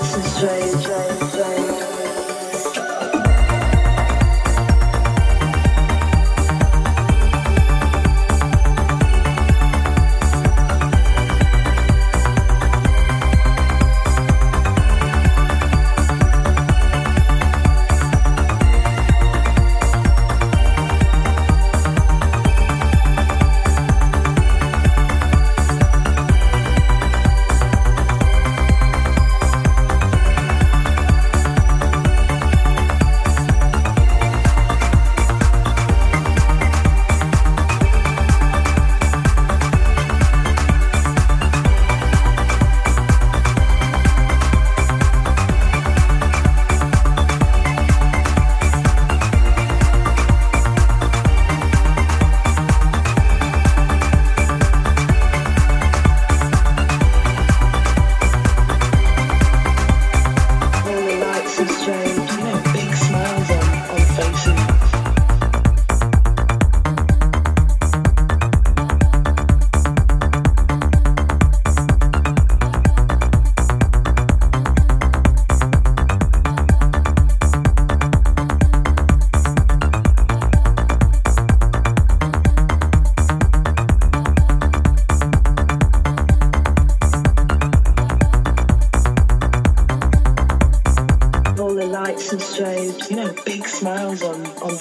lights and strobes, you know,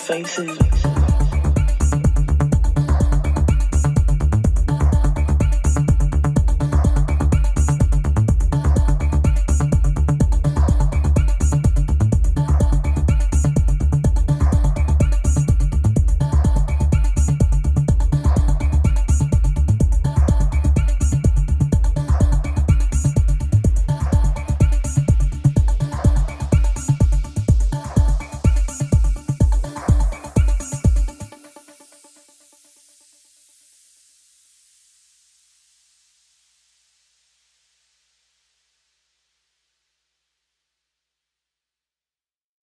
faces.